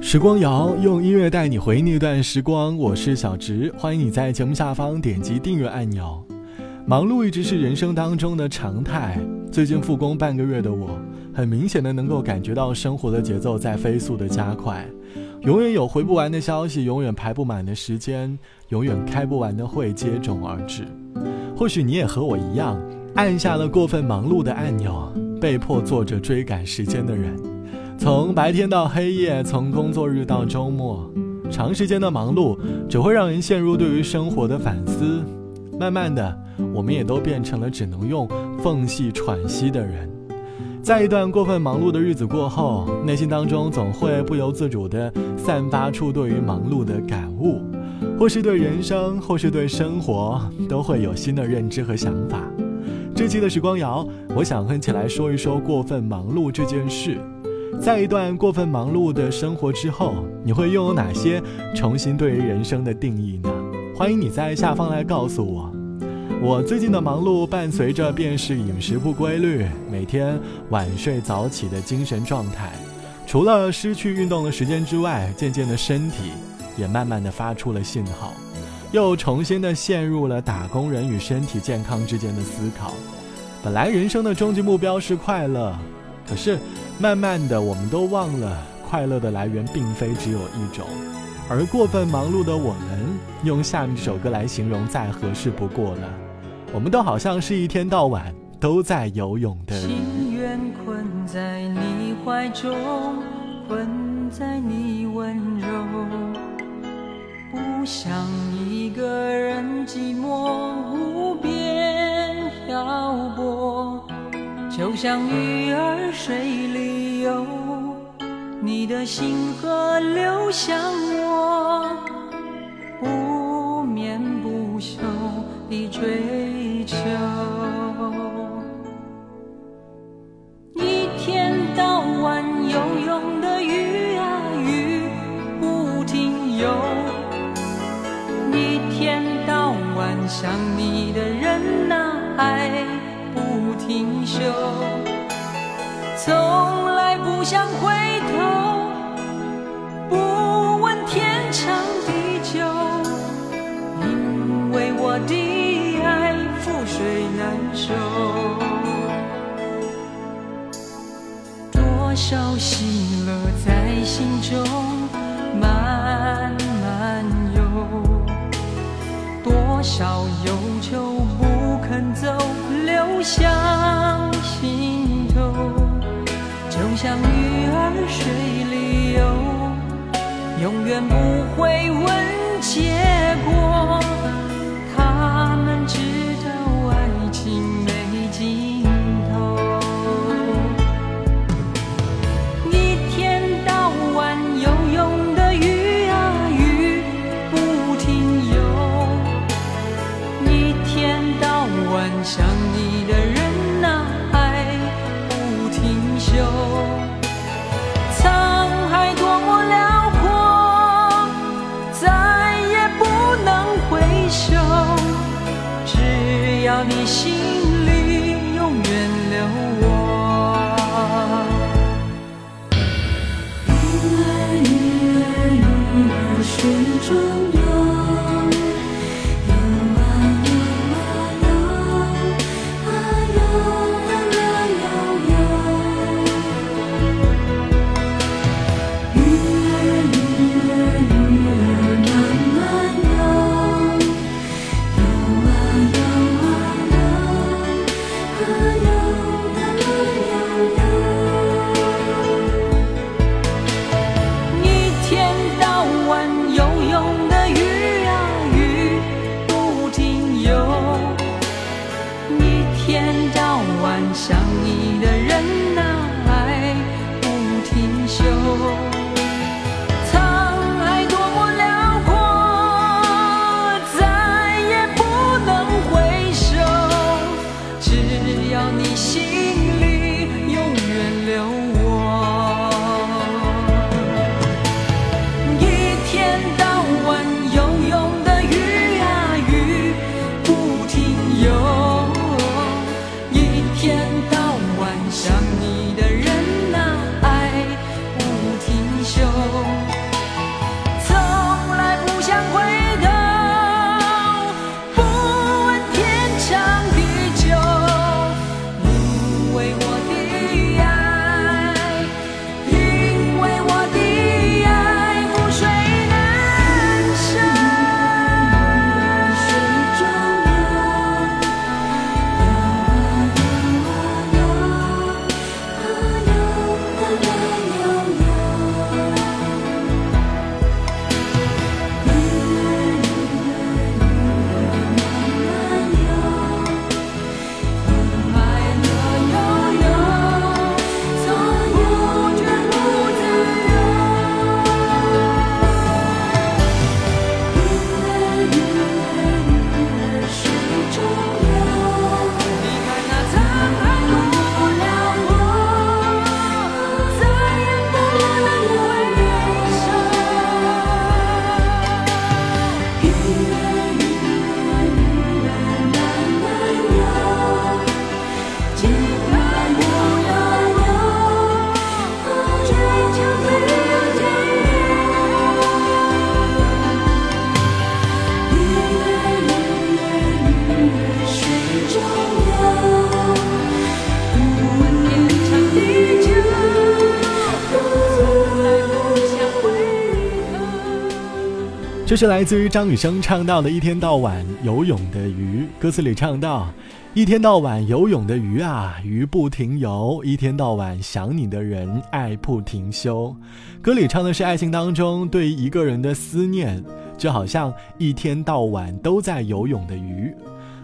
时光谣用音乐带你回那段时光，我是小植，欢迎你在节目下方点击订阅按钮。忙碌一直是人生当中的常态，最近复工半个月的我，很明显的能够感觉到生活的节奏在飞速的加快，永远有回不完的消息，永远排不满的时间，永远开不完的会接踵而至。或许你也和我一样，按下了过分忙碌的按钮，被迫做着追赶时间的人。从白天到黑夜，从工作日到周末，长时间的忙碌只会让人陷入对于生活的反思。慢慢的，我们也都变成了只能用缝隙喘息的人。在一段过分忙碌的日子过后，内心当中总会不由自主地散发出对于忙碌的感悟，或是对人生，或是对生活，都会有新的认知和想法。这期的时光谣，我想和你一起来说一说过分忙碌这件事。在一段过分忙碌的生活之后，你会拥有哪些重新对于人生的定义呢？欢迎你在下方来告诉我。我最近的忙碌伴随着便是饮食不规律，每天晚睡早起的精神状态。除了失去运动的时间之外，渐渐的身体也慢慢的发出了信号，又重新的陷入了打工人与身体健康之间的思考。本来人生的终极目标是快乐。可是，慢慢的，我们都忘了快乐的来源并非只有一种，而过分忙碌的我们，用下面这首歌来形容再合适不过了。我们都好像是一天到晚都在游泳的人。情愿困在你怀中，困在你温柔，不想一个人寂寞就像鱼儿水里游，你的心河流向我，不眠不休地追停休，从来不想回头，不问天长地久，因为我的爱覆水难收。多少喜乐在心中慢慢游，多少忧永远不会问。你心里永远留我。鱼儿鱼儿鱼儿水中。这是来自于张雨生唱到的一天到晚游泳的鱼，歌词里唱到：一天到晚游泳的鱼啊，鱼不停游；一天到晚想你的人，爱不停休。歌里唱的是爱情当中对一个人的思念，就好像一天到晚都在游泳的鱼。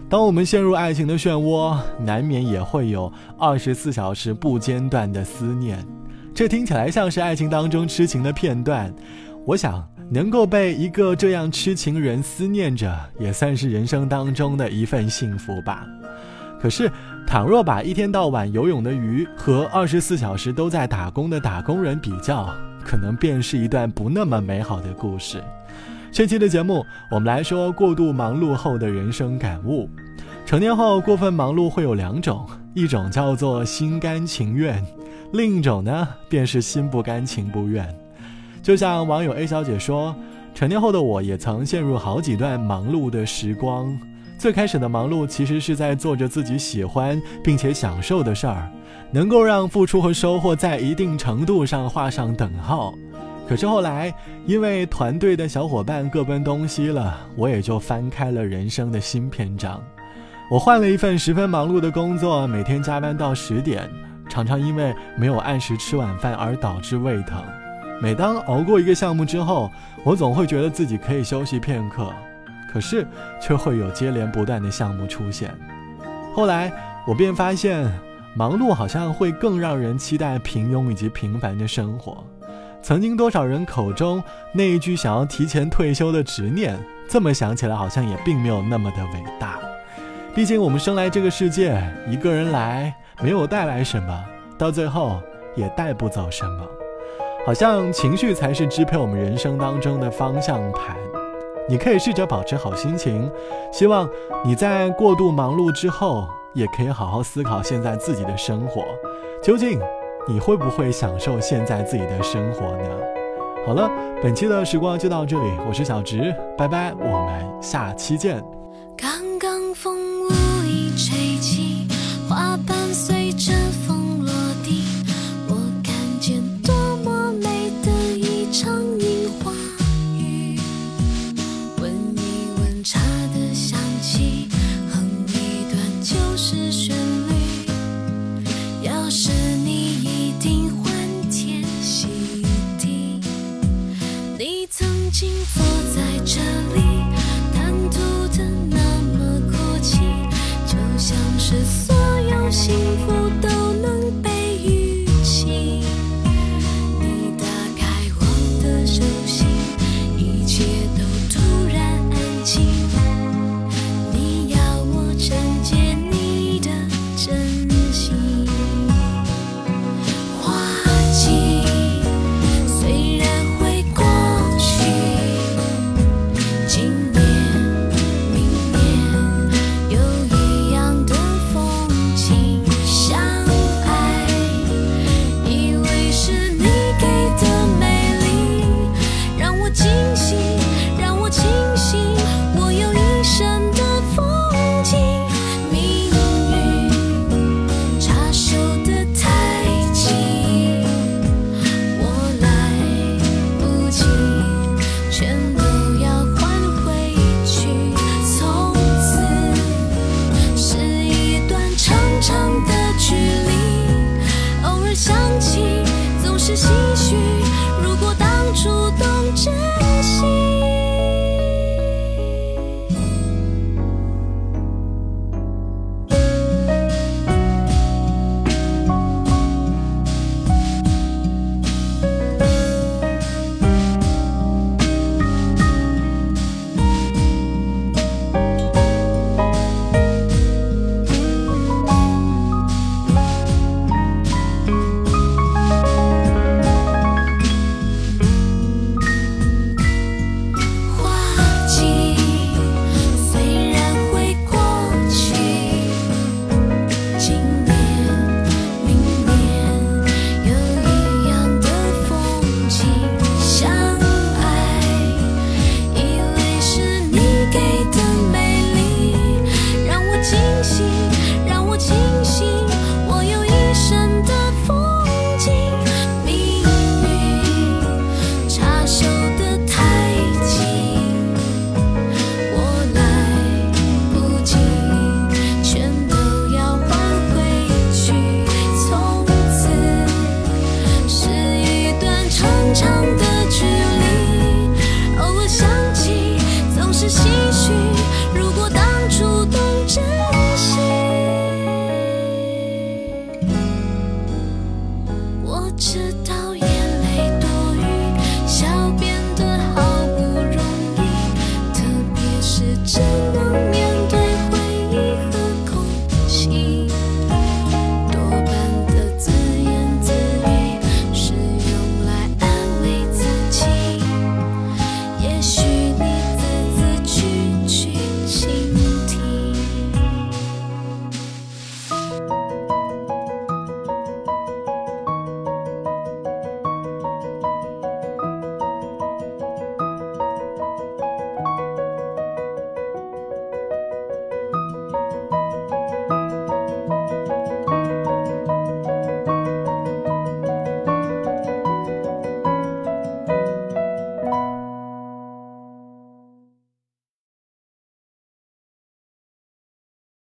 当我们陷入爱情的漩涡，难免也会有二十四小时不间断的思念。这听起来像是爱情当中痴情的片段，我想。能够被一个这样痴情人思念着，也算是人生当中的一份幸福吧。可是，倘若把一天到晚游泳的鱼和二十四小时都在打工的打工人比较，可能便是一段不那么美好的故事。这期的节目，我们来说过度忙碌后的人生感悟。成年后过分忙碌会有两种，一种叫做心甘情愿，另一种呢，便是心不甘情不愿。就像网友 A 小姐说，成年后的我也曾陷入好几段忙碌的时光。最开始的忙碌其实是在做着自己喜欢并且享受的事儿，能够让付出和收获在一定程度上画上等号。可是后来，因为团队的小伙伴各奔东西了，我也就翻开了人生的新篇章。我换了一份十分忙碌的工作，每天加班到十点，常常因为没有按时吃晚饭而导致胃疼。每当熬过一个项目之后，我总会觉得自己可以休息片刻，可是却会有接连不断的项目出现。后来我便发现，忙碌好像会更让人期待平庸以及平凡的生活。曾经多少人口中那一句想要提前退休的执念，这么想起来好像也并没有那么的伟大。毕竟我们生来这个世界，一个人来没有带来什么，到最后也带不走什么。好像情绪才是支配我们人生当中的方向盘。你可以试着保持好心情，希望你在过度忙碌之后，也可以好好思考现在自己的生活，究竟你会不会享受现在自己的生活呢？好了，本期的时光就到这里，我是小直，拜拜，我们下期见。刚刚风无意吹起，花瓣